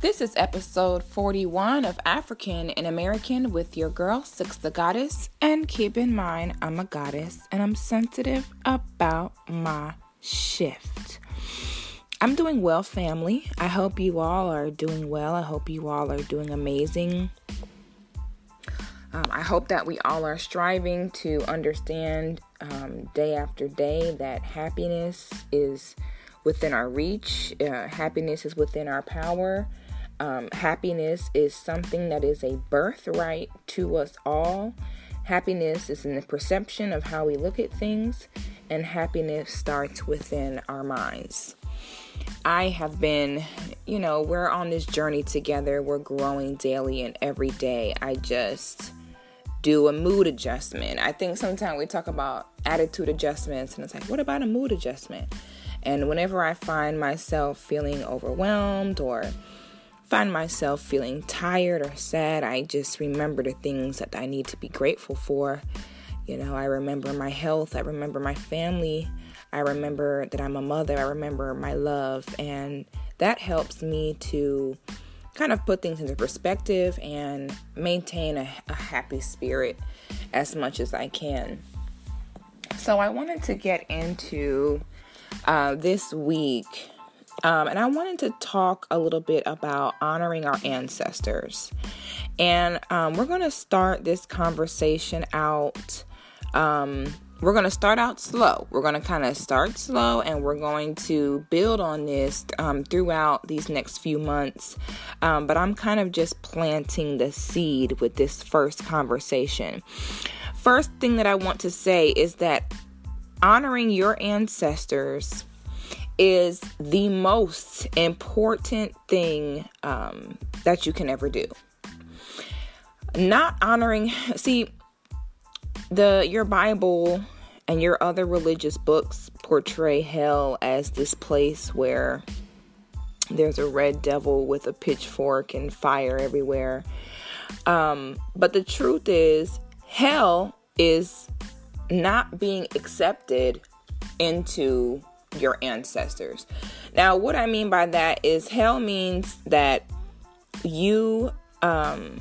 This is episode 41 of African and American with your girl, Six the Goddess. And keep in mind, I'm a goddess and I'm sensitive about my shift. I'm doing well, family. I hope you all are doing well. I hope you all are doing amazing. Um, I hope that we all are striving to understand um, day after day that happiness is within our reach, uh, happiness is within our power um, happiness is something that is a birthright to us all. Happiness is in the perception of how we look at things, and happiness starts within our minds. I have been, you know, we're on this journey together. We're growing daily and every day. I just do a mood adjustment. I think sometimes we talk about attitude adjustments, and it's like, what about a mood adjustment? And whenever I find myself feeling overwhelmed or find myself feeling tired or sad, I just remember the things that I need to be grateful for. You know, I remember my health, I remember my family, I remember that I'm a mother, I remember my love, and that helps me to kind of put things into perspective and maintain a, a happy spirit as much as I can. So, I wanted to get into uh, this week um, and I wanted to talk a little bit about honoring our ancestors. And um, we're going to start this conversation out. Um, we're going to start out slow. We're going to kind of start slow and we're going to build on this um, throughout these next few months. Um, but I'm kind of just planting the seed with this first conversation. First thing that I want to say is that honoring your ancestors is the most important thing um, that you can ever do. Not honoring, see, the your Bible and your other religious books portray hell as this place where there's a red devil with a pitchfork and fire everywhere. Um, but the truth is, hell is not being accepted into your ancestors. Now, what I mean by that is hell means that you um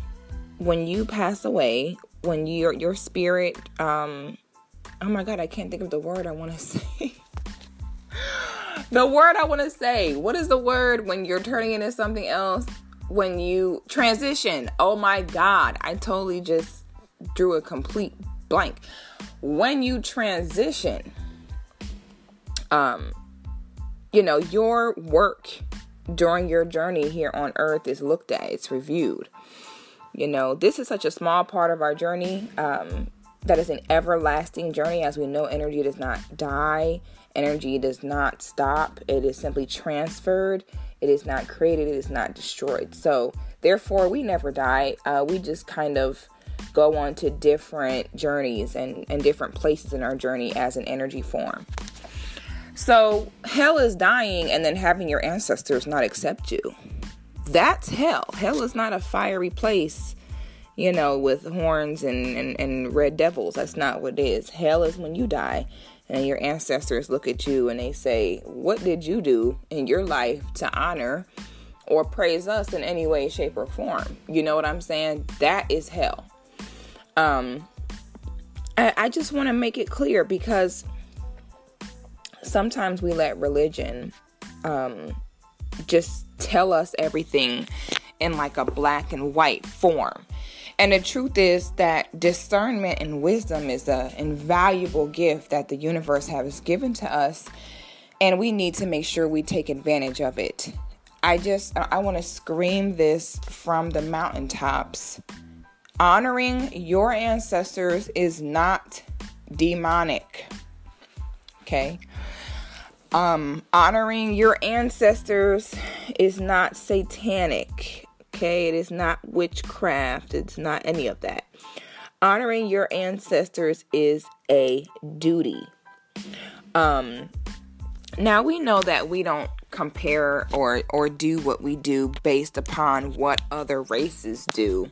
when you pass away, when your your spirit um oh my god, I can't think of the word I want to say. the word I want to say. What is the word when you're turning into something else? When you transition. Oh my god, I totally just drew a complete blank. When you transition, um, you know, your work during your journey here on earth is looked at, it's reviewed. You know, this is such a small part of our journey um, that is an everlasting journey. As we know, energy does not die, energy does not stop, it is simply transferred, it is not created, it is not destroyed. So, therefore, we never die. Uh, we just kind of go on to different journeys and, and different places in our journey as an energy form. So, hell is dying and then having your ancestors not accept you. That's hell. Hell is not a fiery place, you know, with horns and, and, and red devils. That's not what it is. Hell is when you die and your ancestors look at you and they say, What did you do in your life to honor or praise us in any way, shape, or form? You know what I'm saying? That is hell. Um, I, I just want to make it clear because sometimes we let religion um, just tell us everything in like a black and white form. And the truth is that discernment and wisdom is an invaluable gift that the universe has given to us, and we need to make sure we take advantage of it. I just I want to scream this from the mountaintops. Honoring your ancestors is not demonic. Okay? Um, honoring your ancestors is not satanic. Okay, it is not witchcraft, it's not any of that. Honoring your ancestors is a duty. Um, now we know that we don't compare or or do what we do based upon what other races do.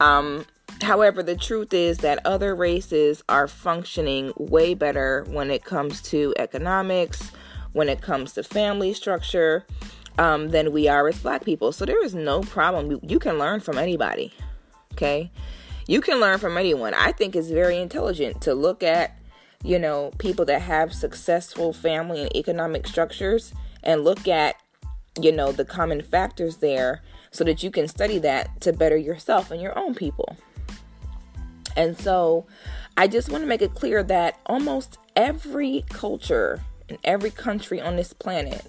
Um, However, the truth is that other races are functioning way better when it comes to economics, when it comes to family structure, um, than we are as black people. So there is no problem. You can learn from anybody. Okay. You can learn from anyone. I think it's very intelligent to look at, you know, people that have successful family and economic structures and look at, you know, the common factors there so that you can study that to better yourself and your own people. And so I just want to make it clear that almost every culture in every country on this planet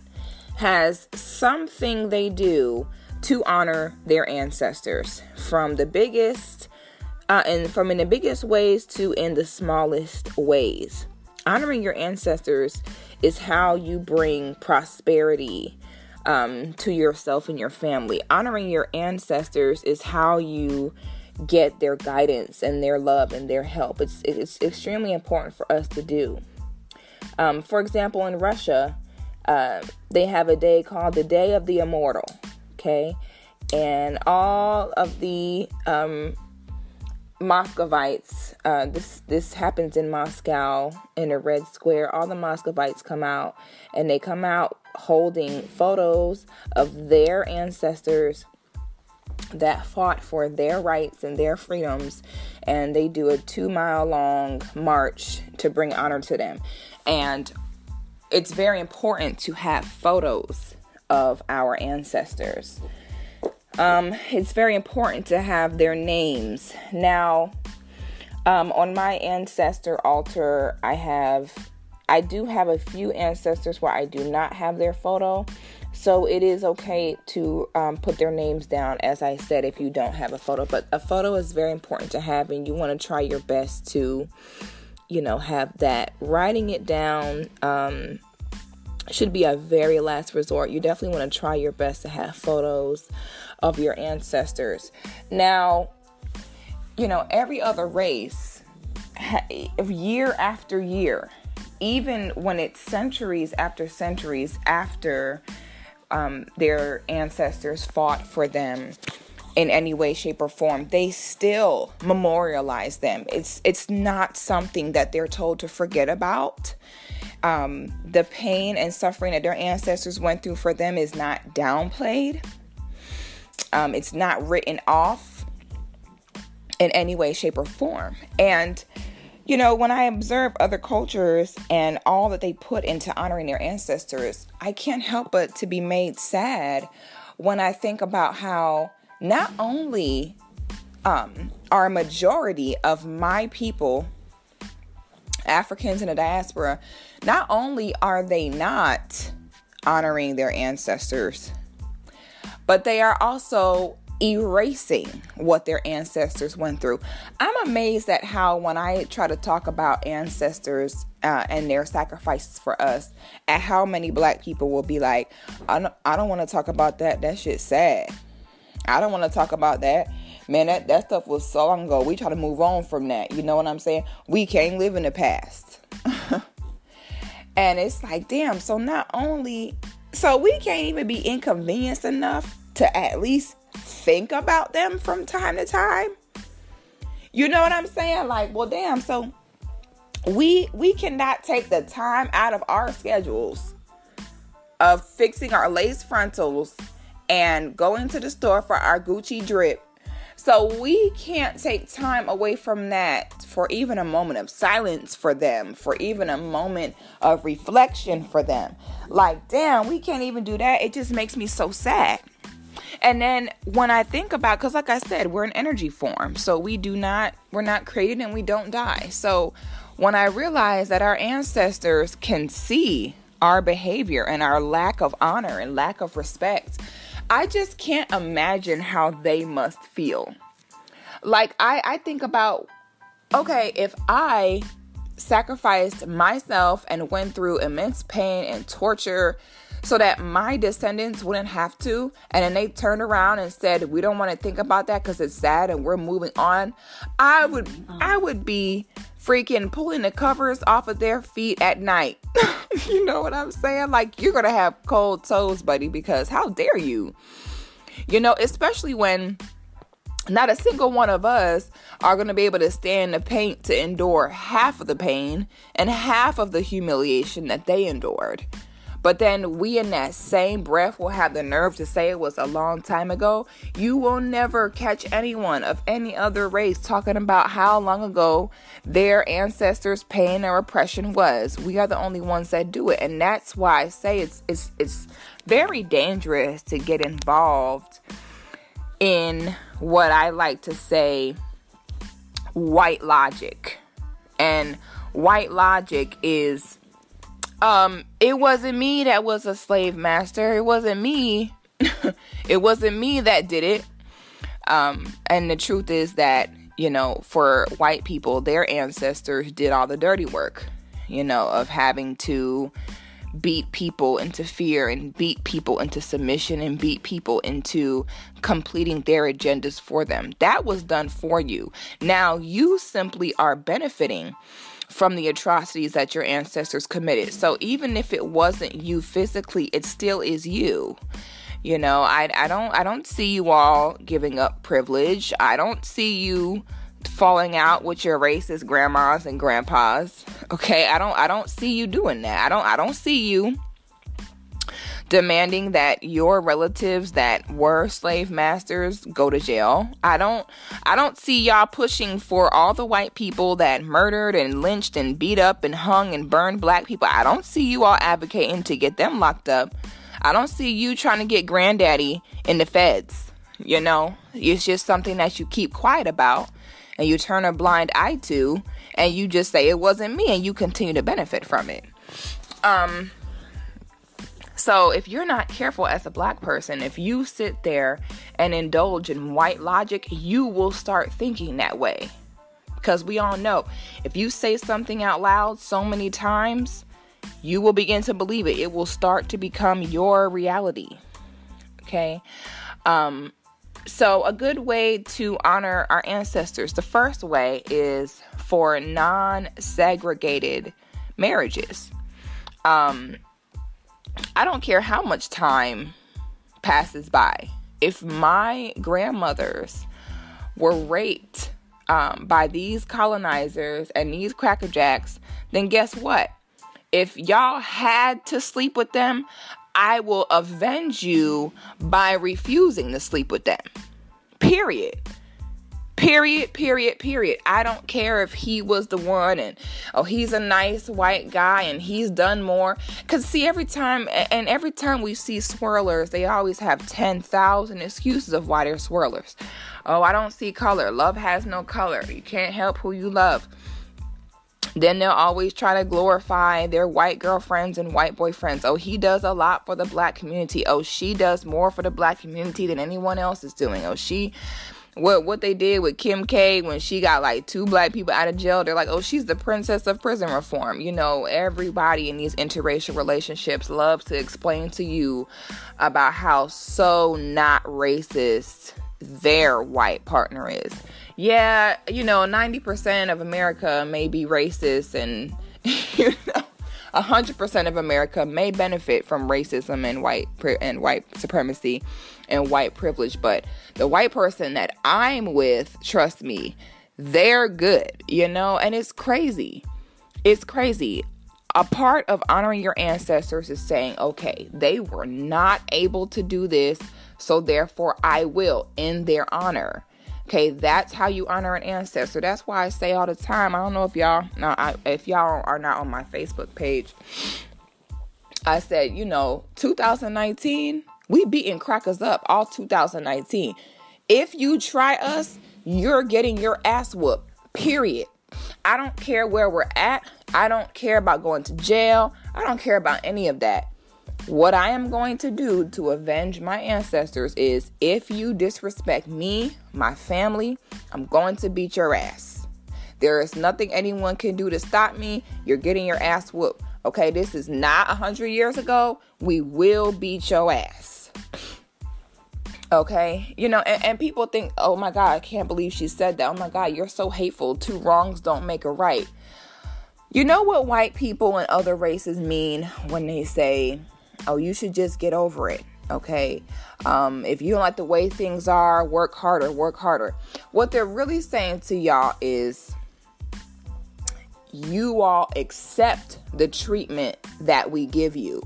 has something they do to honor their ancestors from the biggest uh, and from in the biggest ways to in the smallest ways. Honoring your ancestors is how you bring prosperity um, to yourself and your family. Honoring your ancestors is how you get their guidance and their love and their help it's it's extremely important for us to do um, for example in russia uh, they have a day called the Day of the Immortal. Okay, and all of the um, Muscovites. Uh, this this happens in Moscow in a red square. All the Muscovites come out, and they come out holding photos of their ancestors that fought for their rights and their freedoms, and they do a two mile long march to bring honor to them. And it's very important to have photos of our ancestors. Um, it's very important to have their names. Now, um, on my ancestor altar, I have, I do have a few ancestors where I do not have their photo. So it is okay to um, put their names down, as I said, if you don't have a photo. But a photo is very important to have, and you want to try your best to you know, have that. Writing it down um, should be a very last resort. You definitely want to try your best to have photos of your ancestors. Now, you know, every other race, year after year, even when it's centuries after centuries after um, their ancestors fought for them in any way shape or form they still memorialize them. It's it's not something that they're told to forget about. Um, the pain and suffering that their ancestors went through for them is not downplayed. Um, it's not written off in any way shape or form. And you know when i observe other cultures and all that they put into honoring their ancestors i can't help but to be made sad when i think about how not only um, are a majority of my people Africans in the diaspora, not only are they not honoring their ancestors, but they are also erasing what their ancestors went through. I'm amazed at how, when I try to talk about ancestors uh, and their sacrifices for us, at how many black people will be like, I don't, I don't want to talk about that. That shit's sad. I don't want to talk about that. Man, that, that stuff was so long ago. We try to move on from that. You know what I'm saying? We can't live in the past. and it's like, damn, so not only, so we can't even be inconvenienced enough to at least think about them from time to time. You know what I'm saying? Like, well, damn, so we we cannot take the time out of our schedules of fixing our lace frontals and going to the store for our Gucci drip. So we can't take time away from that for even a moment of silence for them, for even a moment of reflection for them. Like, damn, we can't even do that. It just makes me so sad. And then when I think about cuz like I said, we're an energy form. So we do not we're not created and we don't die. So when I realize that our ancestors can see our behavior and our lack of honor and lack of respect, I just can't imagine how they must feel. Like I I think about okay, if I sacrificed myself and went through immense pain and torture so that my descendants wouldn't have to and then they turned around and said we don't want to think about that cuz it's sad and we're moving on i would i oh. would be freaking pulling the covers off of their feet at night. you know what I'm saying? Like, you're going to have cold toes, buddy, because how dare you? You know, especially when not a single one of us are going to be able to stand the pain to endure half of the pain and half of the humiliation that they endured. But then we, in that same breath, will have the nerve to say it was a long time ago. You will never catch anyone of any other race talking about how long ago their ancestors' pain or oppression was. We are the only ones that do it, and that's why I say it's it's it's very dangerous to get involved in what I like to say white logic. And white logic is um it wasn't me that was a slave master. It wasn't me. it wasn't me that did it. Um and the truth is that, you know, for white people, their ancestors did all the dirty work, you know, of having to beat people into fear and beat people into submission and beat people into completing their agendas for them. That was done for you. Now you simply are benefiting from the atrocities that your ancestors committed. So even if it wasn't you physically, it still is you. You know, I I don't I don't see you all giving up privilege. I don't see you falling out with your racist grandmas and grandpas. Okay, I don't I don't see you doing that. I don't I don't see you demanding that your relatives that were slave masters go to jail. I don't I don't see y'all pushing for all the white people that murdered and lynched and beat up and hung and burned black people. I don't see you all advocating to get them locked up. I don't see you trying to get granddaddy in the feds. You know, it's just something that you keep quiet about and you turn a blind eye to and you just say it wasn't me and you continue to benefit from it. Um so if you're not careful as a black person, if you sit there and indulge in white logic, you will start thinking that way. Because we all know if you say something out loud so many times, you will begin to believe it. It will start to become your reality. Okay? Um so, a good way to honor our ancestors, the first way is for non segregated marriages. Um, I don't care how much time passes by. If my grandmothers were raped um, by these colonizers and these crackerjacks, then guess what? If y'all had to sleep with them, I will avenge you by refusing to sleep with them. Period. Period, period, period. I don't care if he was the one and oh he's a nice white guy and he's done more. Cause see every time and every time we see swirlers, they always have 10,000 excuses of why they're swirlers. Oh, I don't see color. Love has no color. You can't help who you love. Then they'll always try to glorify their white girlfriends and white boyfriends. Oh, he does a lot for the black community. Oh, she does more for the black community than anyone else is doing. Oh, she what what they did with Kim K when she got like two black people out of jail, they're like, oh, she's the princess of prison reform. You know, everybody in these interracial relationships loves to explain to you about how so not racist their white partner is yeah, you know, 90% of America may be racist and, you know, 100% of America may benefit from racism and white and white supremacy and white privilege, but the white person that I'm with, trust me, they're good, you know, and it's crazy. It's crazy. A part of honoring your ancestors is saying, okay, they were not able to do this, so therefore I will in their honor. Okay, that's how you honor an ancestor. That's why I say all the time. I don't know if y'all, no, I, if y'all are not on my Facebook page. I said, you know, 2019, we beating crackers up all 2019. If you try us, you're getting your ass whooped. Period. I don't care where we're at. I don't care about going to jail. I don't care about any of that. What I am going to do to avenge my ancestors is if you disrespect me, my family, I'm going to beat your ass. There is nothing anyone can do to stop me. You're getting your ass whooped. Okay, this is not a hundred years ago. We will beat your ass. Okay, you know, and, and people think, oh my God, I can't believe she said that. Oh my God, you're so hateful. Two wrongs don't make a right. You know what white people and other races mean when they say oh, you should just get over it. Okay. Um, if you don't like the way things are, work harder, work harder. What they're really saying to y'all is you all accept the treatment that we give you.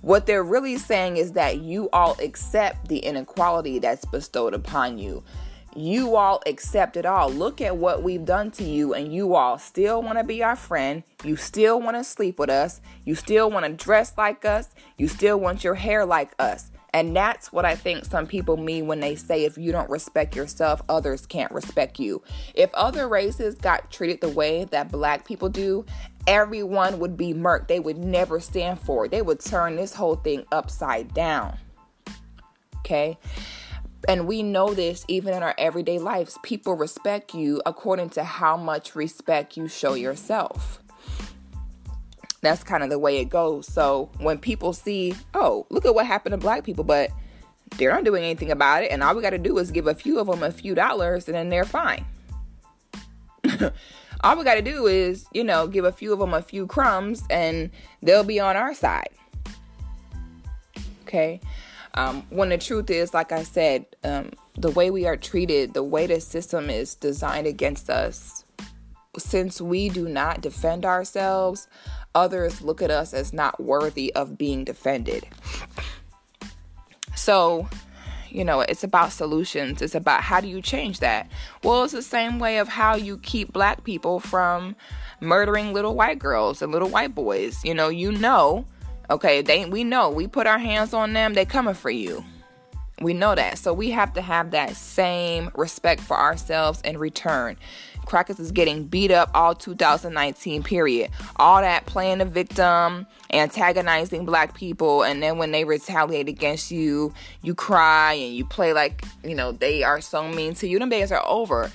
What they're really saying is that you all accept the inequality that's bestowed upon you. You all accept it all. Look at what we've done to you, and you all still want to be our friend. You still want to sleep with us. You still want to dress like us. You still want your hair like us. And that's what I think some people mean when they say if you don't respect yourself, others can't respect you. If other races got treated the way that black people do, everyone would be murked. They would never stand for it. They would turn this whole thing upside down. Okay? And we know this even in our everyday lives. People respect you according to how much respect you show yourself that's kind of the way it goes. So when people see, oh, look at what happened to black people, but they're not doing anything about it, and all we got to do is give a few of them a few dollars, and then they're fine. all we got to do is, you know, give a few of them a few crumbs, and they'll be on our side. Okay. Um, when the truth is, like I said, um, the way we are treated, the way the system is designed against us, since we do not defend ourselves, others look at us as not worthy of being defended. So, you know, it's about solutions. It's about how do you change that? Well, it's the same way of how you keep black people from murdering little white girls and little white boys. You know, you know, okay, they we know we put our hands on them, they coming for you. We know that. So we have to have that same respect for ourselves in return. Crackers is getting beat up all 2019 period. All that playing the victim, antagonizing black people, and then when they retaliate against you, you cry and you play like, you know, they are so mean to you. Them days are over.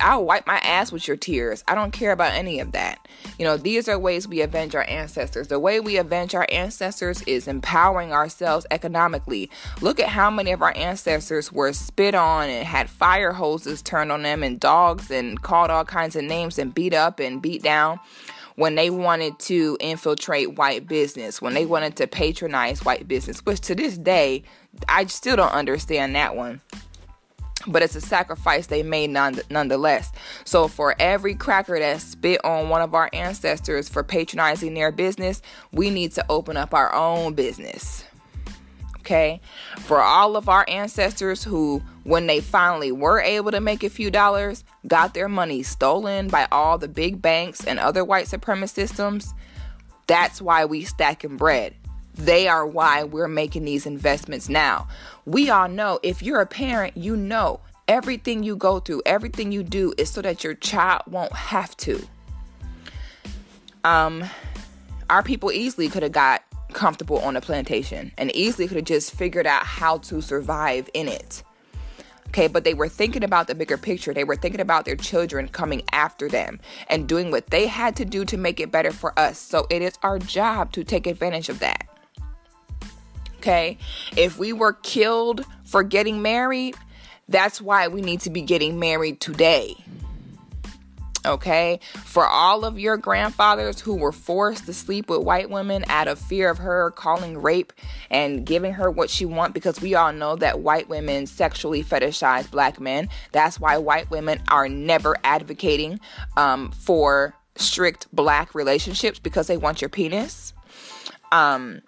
I'll wipe my ass with your tears. I don't care about any of that. You know, these are ways we avenge our ancestors. The way we avenge our ancestors is empowering ourselves economically. Look at how many of our ancestors were spit on and had fire hoses turned on them and dogs and called all kinds of names and beat up and beat down when they wanted to infiltrate white business, when they wanted to patronize white business, which to this day, I still don't understand that one but it's a sacrifice they made none, nonetheless. So, for every cracker that spit on one of our ancestors for patronizing their business, we need to open up our own business. Okay? For all of our ancestors who, when they finally were able to make a few dollars, got their money stolen by all the big banks and other white supremacist systems, that's why we stacking bread. They are why we're making these investments now. We all know if you're a parent, you know everything you go through, everything you do is so that your child won't have to. Um, our people easily could have got comfortable on a plantation and easily could have just figured out how to survive in it. Okay, but they were thinking about the bigger picture. They were thinking about their children coming after them and doing what they had to do to make it better for us. So it is our job to take advantage of that. Okay. If we were killed for getting married, that's why we need to be getting married today. Okay. For all of your grandfathers who were forced to sleep with white women out of fear of her calling rape and giving her what she want because we all know that white women sexually fetishize black men. That's why white women are never advocating um, for strict black relationships because they want your penis. Um,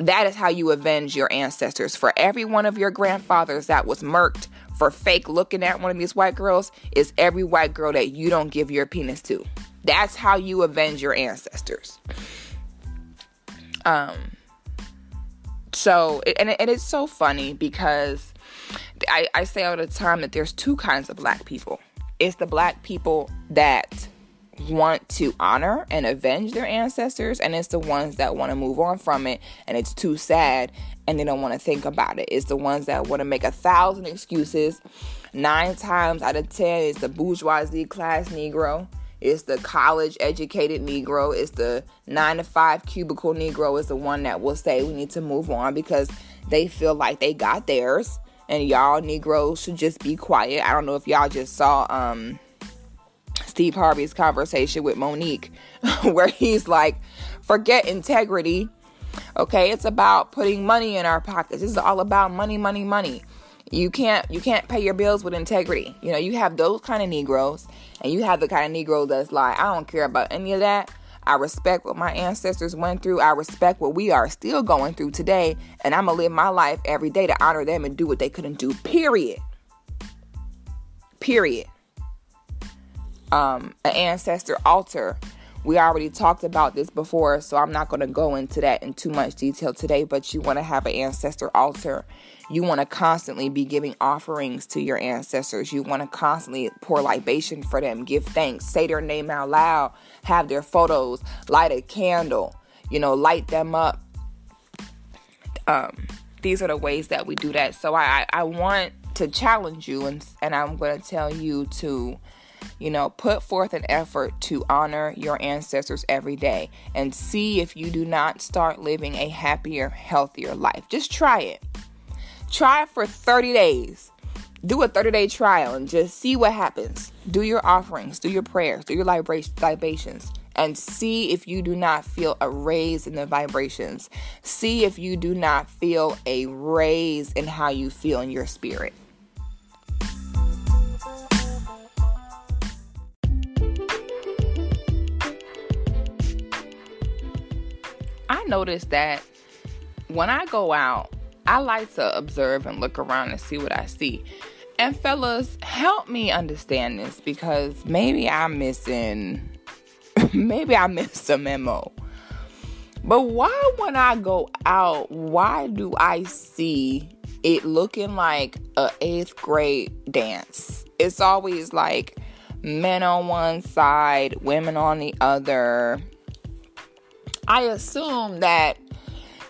that is how you avenge your ancestors. For every one of your grandfathers that was murked for fake looking at one of these white girls is every white girl that you don't give your penis to. That's how you avenge your ancestors. Um so and, and it's so funny because I, I say all the time that there's two kinds of black people. It's the black people that want to honor and avenge their ancestors, and it's the ones that want to move on from it, and it's too sad, and they don't want to think about it. It's the ones that want to make a thousand excuses. Nine times out of ten, it's the bourgeoisie class Negro. It's the college educated Negro. It's the nine to five cubicle Negro is the one that will say we need to move on because they feel like they got theirs. And y'all Negroes should just be quiet. I don't know if y'all just saw um Steve Harvey's conversation with Mo'Nique, where he's like, forget integrity. Okay, it's about putting money in our pockets. This is all about money, money, money. You can't you can't pay your bills with integrity. You know, you have those kind of Negroes, and you have the kind of Negro that's like, I don't care about any of that. I respect what my ancestors went through. I respect what we are still going through today. And I'm going to live my life every day to honor them and do what they couldn't do. Period. Period. Um, an ancestor altar. We already talked about this before, so I'm not going to go into that in too much detail today. But you want to have an ancestor altar you want to constantly be giving offerings to your ancestors. You want to constantly pour libation for them, give thanks, say their name out loud, have their photos, light a candle, you know, light them up. Um, these are the ways that we do that. So I, I want to challenge you and, and I'm going to tell you to you know, put forth an effort to honor your ancestors every day and see if you do not start living a happier, healthier life. Just try it. Try for 30 days. Do a 30 day trial and just see what happens. Do your offerings, do your prayers, do your libations, and see if you do not feel a raise in the vibrations. See if you do not feel a raise in how you feel in your spirit. I noticed that when I go out I like to observe and look around and see what I see. And fellas, help me understand this because maybe I'm missing, maybe I missed a memo. But why, when I go out, why do I see it looking like a eighth grade dance? It's always like men on one side, women on the other. I assume that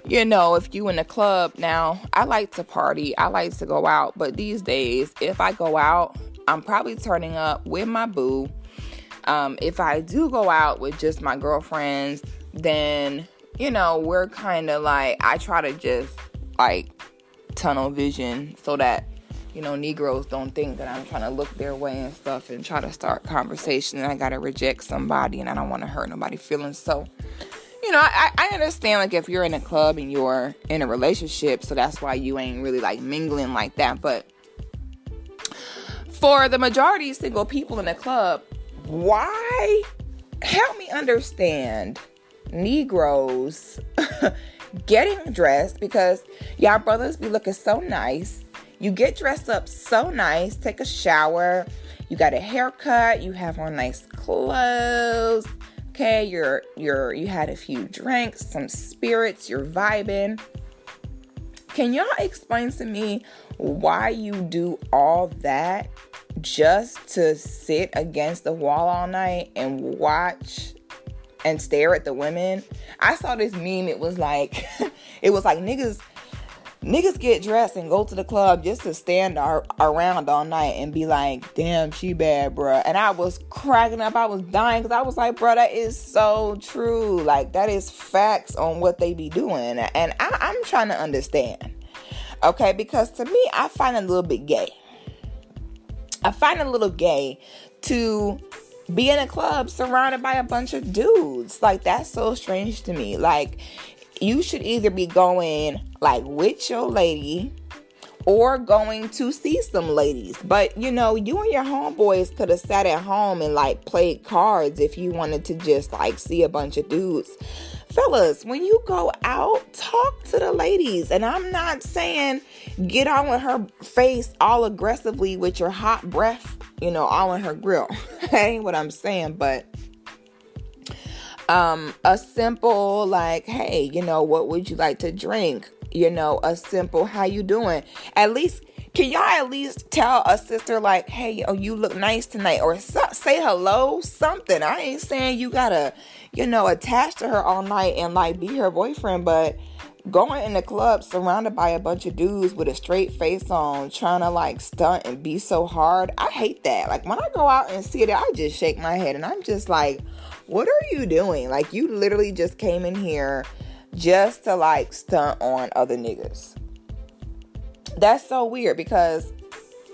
you know, if you in a club now, I like to party, I like to go out, but these days, if I go out, I'm probably turning up with my boo. Um, if I do go out with just my girlfriends, then you know, we're kind of like I try to just like tunnel vision so that you know Negroes don't think that I'm trying to look their way and stuff and try to start conversation and I gotta reject somebody and I don't want to hurt nobody feelings. So you know, I, I understand like if you're in a club and you're in a relationship, so that's why you ain't really like mingling like that. But for the majority of single people in the club, why help me understand Negroes getting dressed because y'all brothers be looking so nice. You get dressed up so nice, take a shower, you got a haircut, you have on nice clothes, okay, you're you're you had a few drinks, some spirits, you're vibing. Can y'all explain to me why you do all that just to sit against the wall all night and watch and stare at the women? I saw this meme, it was like it was like niggas niggas get dressed and go to the club just to stand ar- around all night and be like, damn, she bad, bruh. And I was cracking up. I was dying because I was like, bruh, that is so true. Like, that is facts on what they be doing. And I- I'm trying to understand. Okay, because to me, I find it a little bit gay. I find it a little gay to be in a club surrounded by a bunch of dudes. Like, that's so strange to me. Like, you should either be going like with your lady or going to see some ladies. But you know, you and your homeboys could have sat at home and like played cards if you wanted to just like see a bunch of dudes. Fellas, when you go out, talk to the ladies. And I'm not saying get on with her face all aggressively with your hot breath, you know, all in her grill. that ain't what I'm saying, but um, a simple like, hey, you know, what would you like to drink? You know, a simple, how you doing? At least can y'all at least tell a sister like, hey, oh, you look nice tonight, or so, say hello, something. I ain't saying you gotta, you know, attach to her all night and like be her boyfriend, but going in the club surrounded by a bunch of dudes with a straight face on, trying to like stunt and be so hard, I hate that. Like when I go out and see it, I just shake my head and I'm just like, what are you doing? Like, you literally just came in here just to like stunt on other niggas. That's so weird because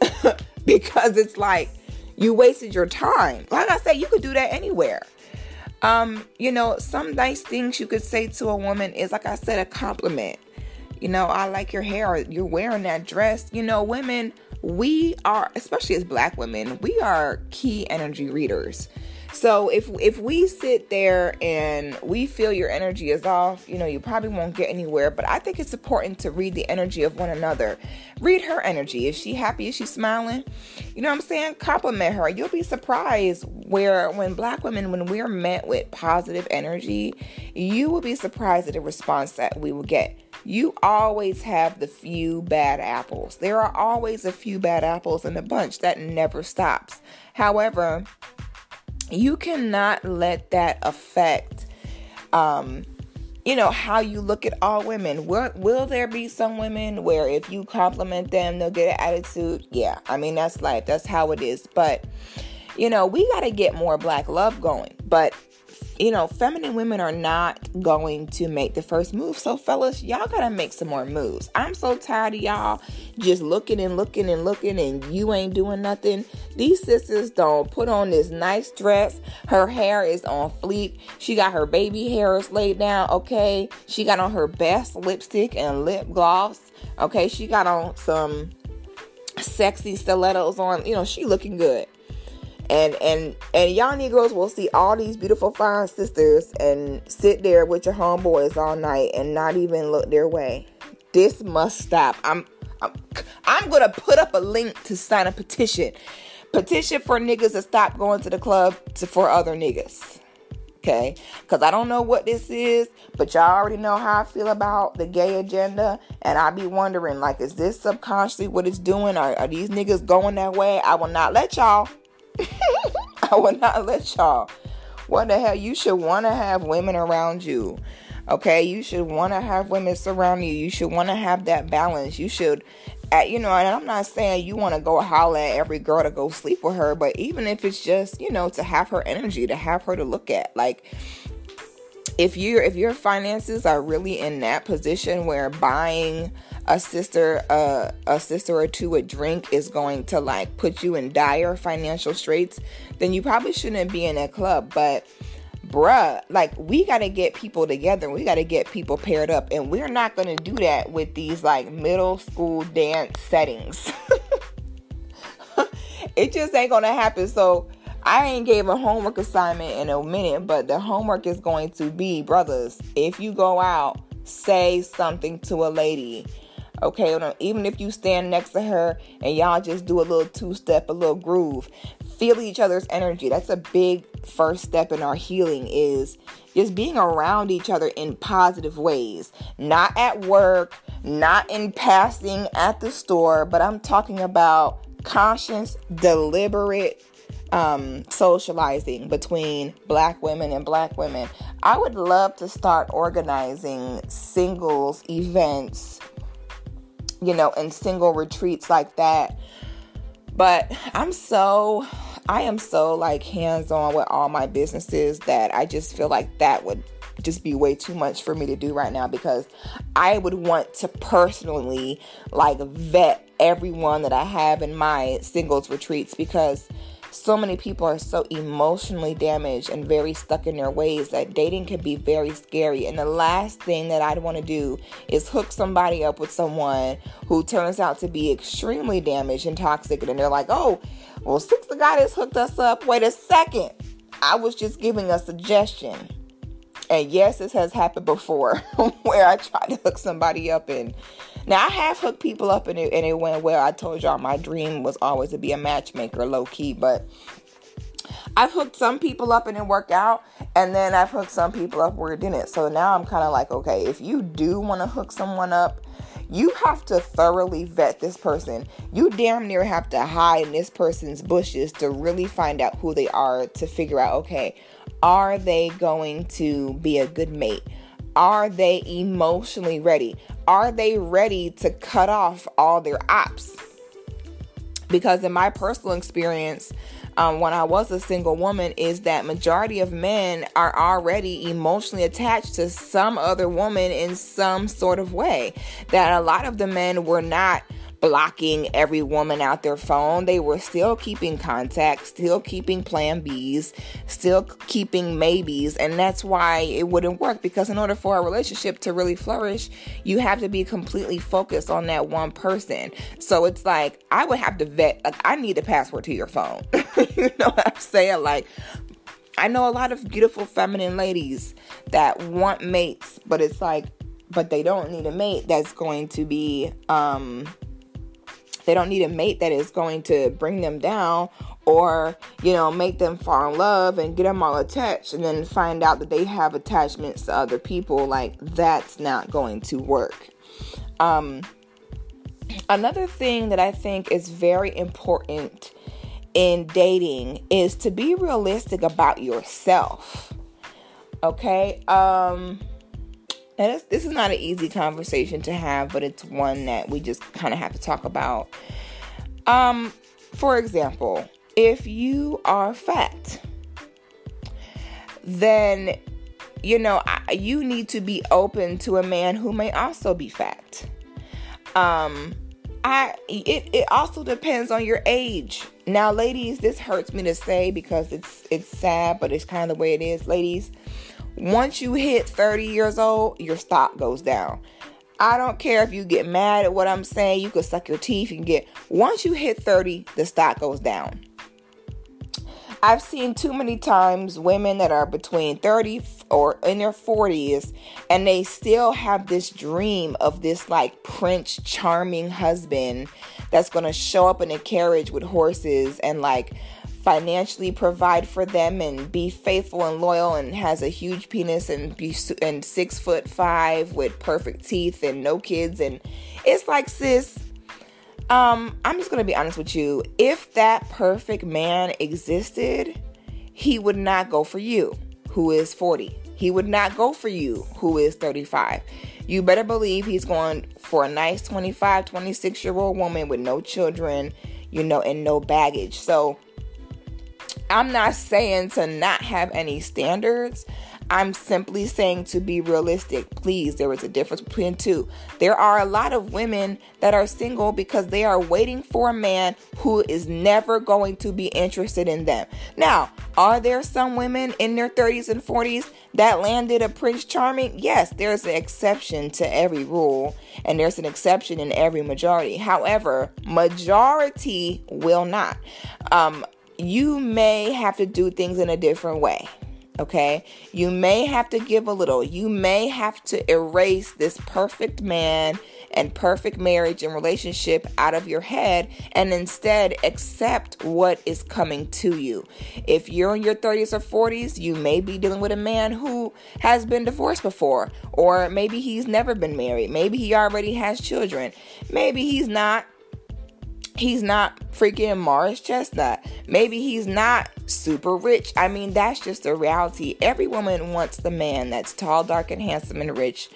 because it's like you wasted your time. Like I said, you could do that anywhere. Um, you know, some nice things you could say to a woman is like I said, a compliment. You know, I like your hair. You're wearing that dress. You know, women, we are, especially as black women, we are key energy readers. So if if we sit there and we feel your energy is off, you know, you probably won't get anywhere. But I think it's important to read the energy of one another. Read her energy. Is she happy? Is she smiling? You know what I'm saying? Compliment her. You'll be surprised where when black women, when we're met with positive energy, you will be surprised at the response that we will get. You always have the few bad apples. There are always a few bad apples in the bunch. That never stops. However, you cannot let that affect um you know how you look at all women. Will, will there be some women where if you compliment them they'll get an attitude? Yeah i mean that's life. That's how it is. But you know we got to get more black love going. But you know, feminine women are not going to make the first move. So, fellas, y'all gotta make some more moves. I'm so tired of y'all just looking and looking and looking and you ain't doing nothing. These sisters don't put on this nice dress. Her hair is on fleek. She got her baby hairs laid down, okay? She got on her best lipstick and lip gloss, okay? She got on some sexy stilettos on. You know, she looking good and and and y'all Negroes will see all these beautiful fine sisters and sit there with your homeboys all night and not even look their way. This must stop. I'm I'm, I'm gonna put up a link to sign a petition. Petition for niggas to stop going to the club to, for other niggas. Okay? Because I don't know what this is, but y'all already know how I feel about the gay agenda. And I be wondering, like, is this subconsciously what it's doing? Are, are these niggas going that way? I will not let y'all. I will not let y'all. What the hell? You should want to have women around you. Okay, you should want to have women surround you. You should want to have that balance. You should, at, you know, and I'm not saying you want to go holler at every girl to go sleep with her, but even if it's just, you know, to have her energy, to have her to look at, like, if you if your finances are really in that position where buying a sister uh, a sister or two a drink is going to like put you in dire financial straits then you probably shouldn't be in a club. But bruh like we got to get people together. We got to get people paired up. And we're not to do that with these like middle school dance settings. It just ain't to happen. So I ain't gave a homework assignment in a minute, but the homework is going to be, brothers, if you go out, say something to a lady. Okay, even if you stand next to her and y'all just do a little two step, a little groove, feel each other's energy. That's a big first step in our healing is just being around each other in positive ways. Not at work, not in passing at the store, but I'm talking about conscious, deliberate um, socializing between black women and black women. I would love to start organizing singles events, you know, and single retreats like that. But I'm so, I am so like hands on with all my businesses that I just feel like that would just be way too much for me to do right now because I would want to personally like vet everyone that I have in my singles retreats because so many people are so emotionally damaged and very stuck in their ways that dating can be very scary. And the last thing that I'd want to do is hook somebody up with someone who turns out to be extremely damaged and toxic. And they're like, oh, well, six the guy that's hooked us up, wait a second. I was just giving a suggestion. And yes, this has happened before where I tried to hook somebody up and now I have hooked people up and it, and it went well. I told y'all my dream was always to be a matchmaker, low key, but I've hooked some people up and it worked out, and then I've hooked some people up where it didn't. So now I'm kind of like, okay, if you do want to hook someone up, you have to thoroughly vet this person. You damn near have to hide in this person's bushes to really find out who they are to figure out, okay, are they going to be a good mate? Are they emotionally ready? Are they ready to cut off all their ops? Because in my personal experience, um, when I was a single woman, is that majority of men are already emotionally attached to some other woman in some sort of way. That a lot of the men were not blocking every woman out their phone. They were still keeping contact, still keeping plan Bs, still keeping maybes. And that's why it wouldn't work because in order for a relationship to really flourish, you have to be completely focused on that one person. So it's like, I would have to vet, like, I need a password to your phone. you know what I'm saying? Like, I know a lot of beautiful feminine ladies that want mates, but it's like, but they don't need a mate that's going to be, um, they don't need a mate that is going to bring them down or, you know, make them fall in love and get them all attached and then find out that they have attachments to other people. Like, that's not going to work. Um, another thing that I think is very important in dating is to be realistic about yourself. Okay? Um this is not an easy conversation to have, but it's one that we just kind of have to talk about. Um for example, if you are fat, then you know, you need to be open to a man who may also be fat. Um I it, it also depends on your age. Now, ladies, this hurts me to say because it's it's sad, but it's kind of the way it is. Ladies, once you hit 30 years old, your stock goes down. I don't care if you get mad at what I'm saying, you can suck your teeth and get once you hit 30, the stock goes down. I've seen too many times women that are between 30 or in their 40s and they still have this dream of this like prince charming husband that's going to show up in a carriage with horses and like financially provide for them and be faithful and loyal and has a huge penis and be and 6 foot 5 with perfect teeth and no kids and it's like sis um, I'm just gonna be honest with you. If that perfect man existed, he would not go for you, who is 40. He would not go for you, who is 35. You better believe he's going for a nice 25, 26 year old woman with no children, you know, and no baggage. So I'm not saying to not have any standards. I'm simply saying to be realistic. Please, there is a difference between two. There are a lot of women that are single because they are waiting for a man who is never going to be interested in them. Now, are there some women in their 30s and 40s that landed a Prince Charming? Yes, there's an exception to every rule, and there's an exception in every majority. However, majority will not. Um, you may have to do things in a different way. Okay, you may have to give a little. You may have to erase this perfect man and perfect marriage and relationship out of your head and instead accept what is coming to you. If you're in your 30s or 40s, you may be dealing with a man who has been divorced before, or maybe he's never been married. Maybe he already has children. Maybe he's not he's not freaking Morris Chestnut. Maybe he's not super rich. I mean, that's just the reality. Every woman wants the man that's tall, dark, and handsome and rich,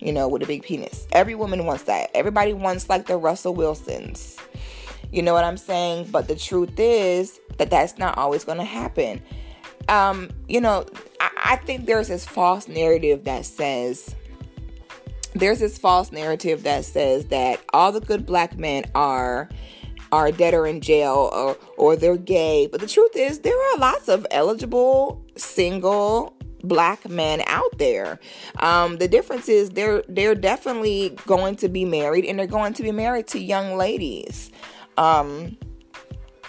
you know, with a big penis. Every woman wants that. Everybody wants like the Russell Wilsons. You know what I'm saying? But the truth is that that's not always going to happen. Um, you know, I, I think there's this false narrative that says, there's this false narrative that says that all the good black men are are dead or in jail or or they're gay. But the truth is there are lots of eligible single black men out there. Um, the difference is they're they're definitely going to be married and they're going to be married to young ladies. Um,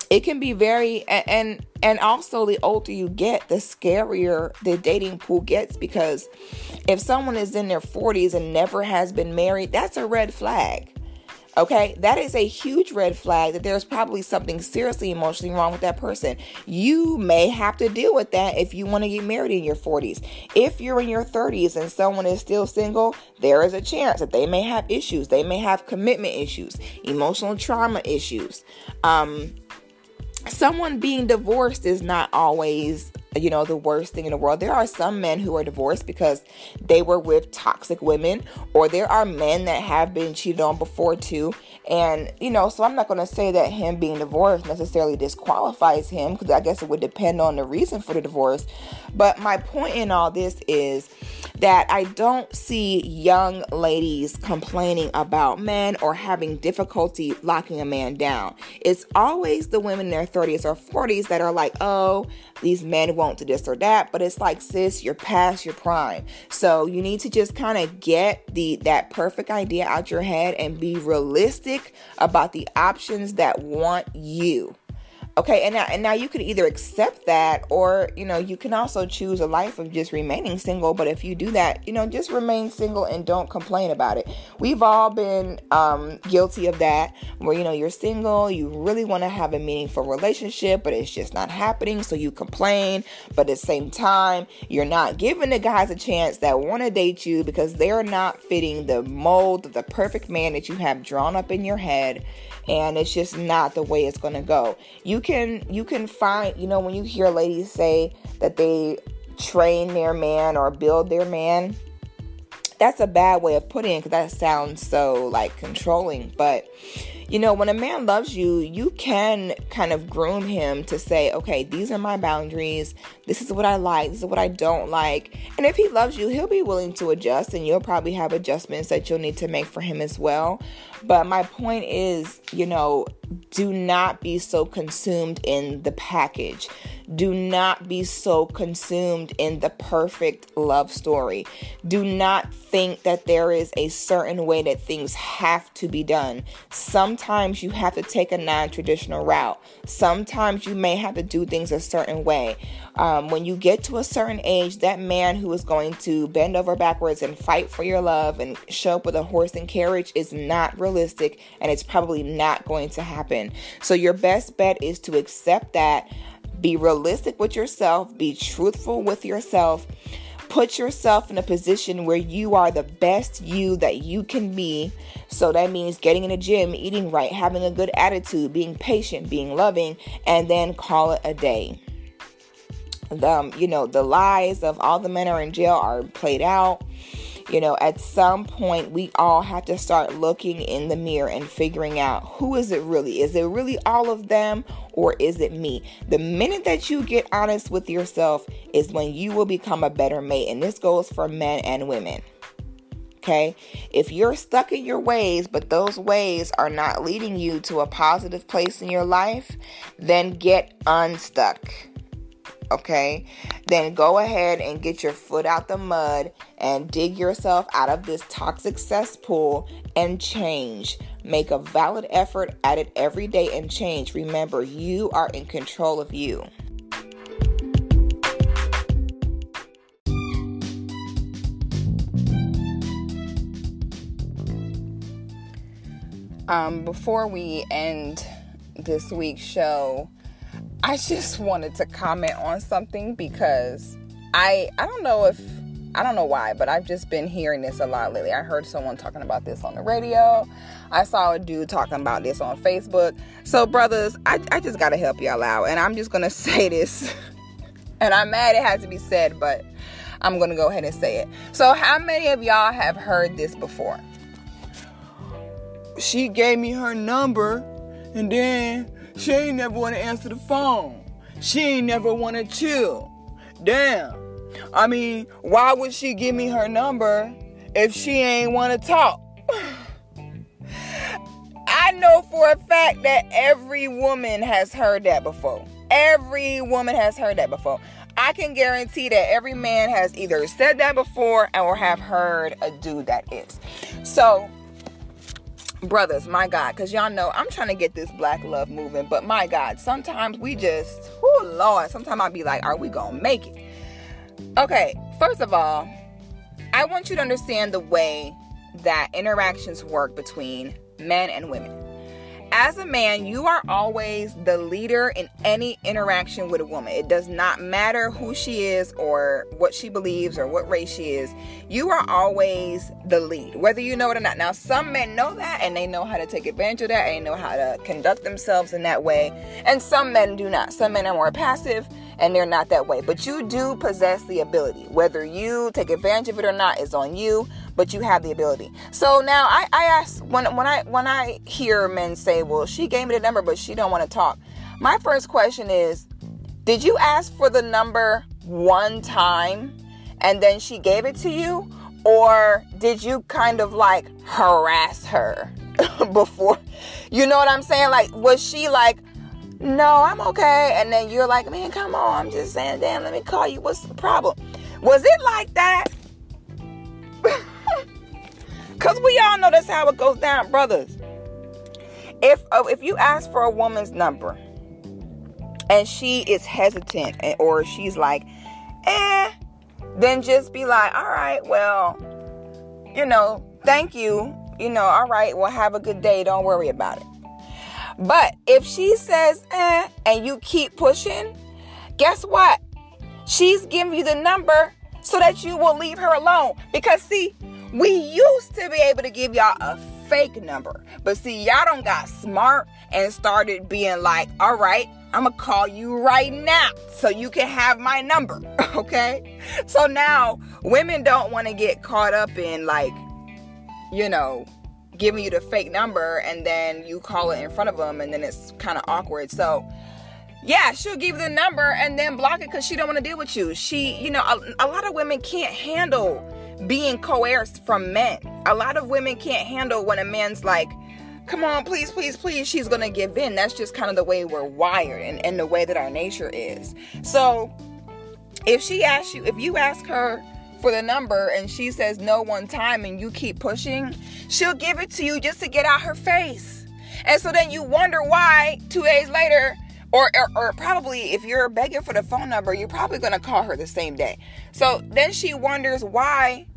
it can be very and and also the older you get the scarier the dating pool gets because if someone is in their 40s and never has been married that's a red flag Okay, that is a huge red flag that there's probably something seriously emotionally wrong with that person. You may have to deal with that if you want to get married in your 40s. If you're in your 30s and someone is still single, there is a chance that they may have issues. They may have commitment issues, emotional trauma issues. Um, someone being divorced is not always you know the worst thing in the world. There are some men who are divorced because they were with toxic women or there are men that have been cheated on before too. And you know so i'm not going to say that him being divorced necessarily disqualifies him because i guess it would depend on the reason for the divorce. But my point in all this is that I don't see young ladies complaining about men or having difficulty locking a man down. It's always the women in their 30s or 40s that are like, oh, these men won't do this or that. But it's like, sis, you're past your prime. So you need to just kind of get the that perfect idea out your head and be realistic about the options that want you. Okay, and now and now you could either accept that or you know you can also choose a life of just remaining single. But if you do that, you know just remain single and don't complain about it. We've all been um, guilty of that, where you know you're single, you really want to have a meaningful relationship, but it's just not happening, so you complain. But at the same time, you're not giving the guys a chance that want to date you because they're not fitting the mold of the perfect man that you have drawn up in your head and it's just not the way it's going to go. You can you can find, you know, when you hear ladies say that they train their man or build their man, that's a bad way of putting it because that sounds so like controlling, but you know, when a man loves you, you can kind of groom him to say, okay, these are my boundaries. This is what I like. This is what I don't like. And if he loves you, he'll be willing to adjust, and you'll probably have adjustments that you'll need to make for him as well. But my point is, you know, do not be so consumed in the package. Do not be so consumed in the perfect love story. Do not think that there is a certain way that things have to be done. Sometimes you have to take a non traditional route. Sometimes you may have to do things a certain way. Um, when you get to a certain age, that man who is going to bend over backwards and fight for your love and show up with a horse and carriage is not realistic and it's probably not going to happen. So, your best bet is to accept that be realistic with yourself, be truthful with yourself. Put yourself in a position where you are the best you that you can be. So that means getting in the gym, eating right, having a good attitude, being patient, being loving, and then call it a day. The, um, you know, the lies of all the men are in jail are played out you know, at some point, we all have to start looking in the mirror and figuring out who is it really? Is it really all of them or is it me? The minute that you get honest with yourself is when you will become a better mate. And this goes for men and women. Okay. If you're stuck in your ways, but those ways are not leading you to a positive place in your life, then get unstuck okay, then go ahead and get your foot out the mud and dig yourself out of this toxic cesspool and change. Make a valid effort at it every day and change. Remember, you are in control of you. Um, before we end this week's show, I just wanted to comment on something because I I don't know if I don't know why, but I've just been hearing this a lot lately. I heard someone talking about this on the radio. I saw a dude talking about this on Facebook. So, brothers, I, I just got to help y'all out. And I'm just going to say this. and I'm mad it has to be said, but I'm going to go ahead and say it. So, how many of y'all have heard this before? She gave me her number, and then she ain't never want to answer the phone. She ain't never want to chill. Damn. I mean, why would she give me her number if she ain't want to talk? I know for a fact that every woman has heard that before. Every woman has heard that before. I can guarantee that every man has either said that before or have heard a dude that is. So, brothers, my God, because y'all know I'm trying to get this black love moving, but my God, sometimes we just, oh Lord, sometimes I'll be like, are we gonna make it? Okay, first of all, I want you to understand the way that interactions work between men and women as a man, you are always the leader in any interaction with a woman. It does not matter who she is or what she believes or what race she is. You are always the lead, whether you know it or not. Now, some men know that and they know how to take advantage of that and they know how to conduct themselves in that way. And some men do not. Some men are more passive and they're not that way. But you do possess the ability. Whether you take advantage of it or not is on you, but you have the ability. So now I, I ask when when I when I hear men say, Well, she gave me the number, but she don't want to talk. My first question is, did you ask for the number one time and then she gave it to you? Or did you kind of like harass her before? You know what I'm saying? Like, was she like, no, I'm okay. And then you're like, man, come on. I'm just saying, damn, let me call you. What's the problem? Was it like that? Because we all know that's how it goes down, brothers. If, uh, if you ask for a woman's number and she is hesitant or she's like, eh, then just be like, all right, well, you know, thank you. You know, all right, well, have a good day. Don't worry about it. But if she says, eh, and you keep pushing, guess what? She's giving you the number so that you will leave her alone. Because, see, we used to be able to give y'all a fake number. But see, y'all don't got smart and started being like, all right, I'm gonna call you right now so you can have my number. Okay? So now women don't want to get caught up in like, you know, giving you the fake number and then you call it in front of them and then it's kind of awkward. So yeah, she'll give you the number and then block it because she don't want to deal with you. She, you know, a, a lot of women can't handle being coerced from men. A lot of women can't handle when a man's like, come on, please, please, please, she's gonna give in. That's just kind of the way we're wired and, and the way that our nature is. So if she asks you, if you ask her for the number and she says no one time and you keep pushing, she'll give it to you just to get out her face. And so then you wonder why two days later, or, or, or, probably if you're begging for the phone number, you're probably going to call her the same day. So then she wonders why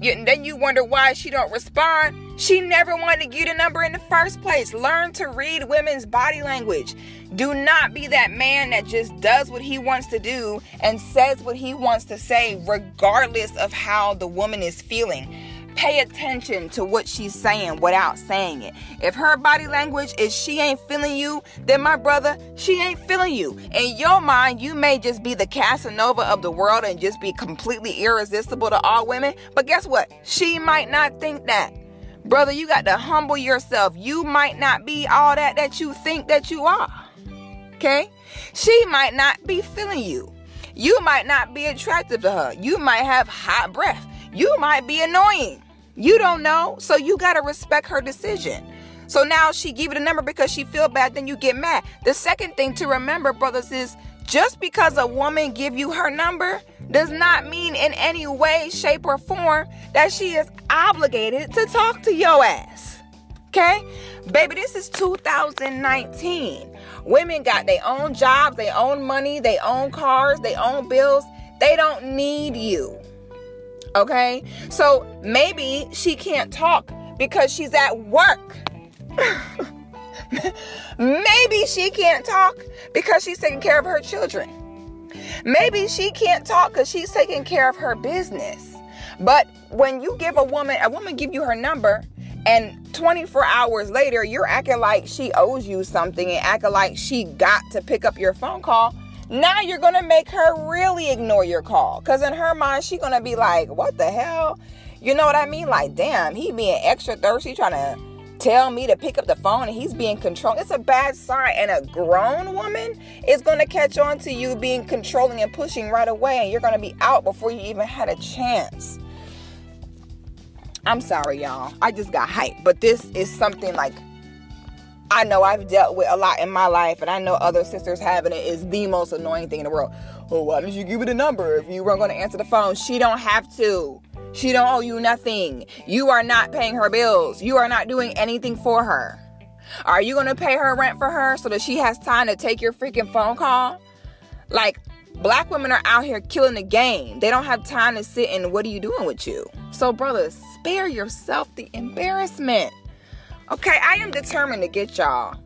you, then you wonder why she don't respond. She never wanted to get a number in the first place. Learn to read women's body language. Do not be that man that just does what he wants to do and says what he wants to say, regardless of how the woman is feeling pay attention to what she's saying without saying it. If her body language is she ain't feeling you, then my brother, she ain't feeling you. In your mind, you may just be the Casanova of the world and just be completely irresistible to all women, but guess what? She might not think that. Brother, you got to humble yourself. You might not be all that that you think that you are. Okay? She might not be feeling you. You might not be attractive to her. You might have hot breath. You might be annoying. You don't know. So you got to respect her decision. So now she give it a number because she feel bad, then you get mad. The second thing to remember, brothers, is just because a woman give you her number does not mean in any way, shape, or form that she is obligated to talk to your ass. Okay? Baby, this is 2019. Women got their own jobs, their own money, their own cars, their own bills. They don't need you. Okay? So maybe she can't talk because she's at work. maybe she can't talk because she's taking care of her children. Maybe she can't talk because she's taking care of her business. But when you give a woman, a woman give you her number, and 24 hours later, you're acting like she owes you something and acting like she got to pick up your phone call. Now you're to make her really ignore your call. Because in her mind, she's to be like, what the hell? You know what I mean? Like, damn, he being extra thirsty, trying to tell me to pick up the phone and he's being controlled. It's a bad sign. And a grown woman is going to catch on to you being controlling and pushing right away. And you're going to be out before you even had a chance. I'm sorry, y'all. I just got hyped. But this is something like I know I've dealt with a lot in my life, and I know other sisters having it is the most annoying thing in the world. Well, why did you give it a number if you weren't going to answer the phone? She don't have to. She don't owe you nothing. You are not paying her bills. You are not doing anything for her. Are you going to pay her rent for her so that she has time to take your freaking phone call? Like, black women are out here killing the game. They don't have time to sit and what are you doing with you? So, brothers, spare yourself the embarrassment. Okay, I am determined to get y'all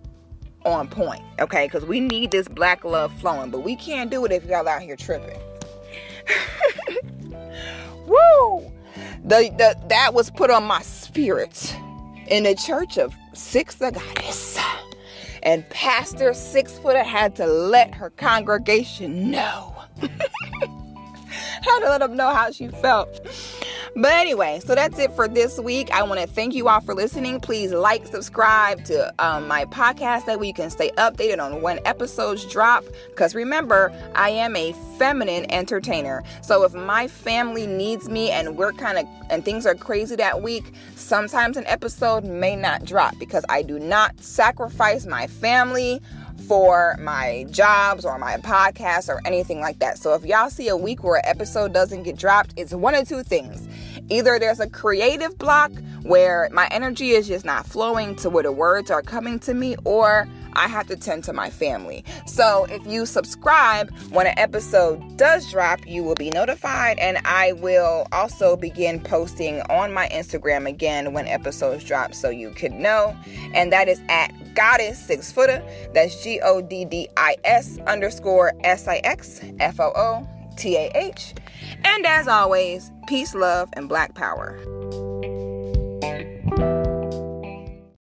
on point, okay? Because we need this black love flowing, but we can't do it if y'all out here tripping. The, the that was put on my spirit in the church of Six the Goddess. And Pastor Six Footer had to let her congregation know. had to let them know how she felt. But anyway, so that's it for this week. I want to thank you all for listening. Please like, subscribe to um, my podcast. That way you can stay updated on when episodes drop. Because remember, I am a feminine entertainer. So if my family needs me and we're kind of, and things are crazy that week, sometimes an episode may not drop because I do not sacrifice my family for my jobs or my podcast or anything like that. So if y'all see a week where an episode doesn't get dropped, it's one of two things. Either there's a creative block where my energy is just not flowing to where the words are coming to me, or I have to tend to my family. So if you subscribe when an episode does drop, you will be notified, and I will also begin posting on my Instagram again when episodes drop so you can know. And that is at Goddess Six Footer. That's G O D D I S underscore S I X F O O T A H. And as always, peace, love, and black power.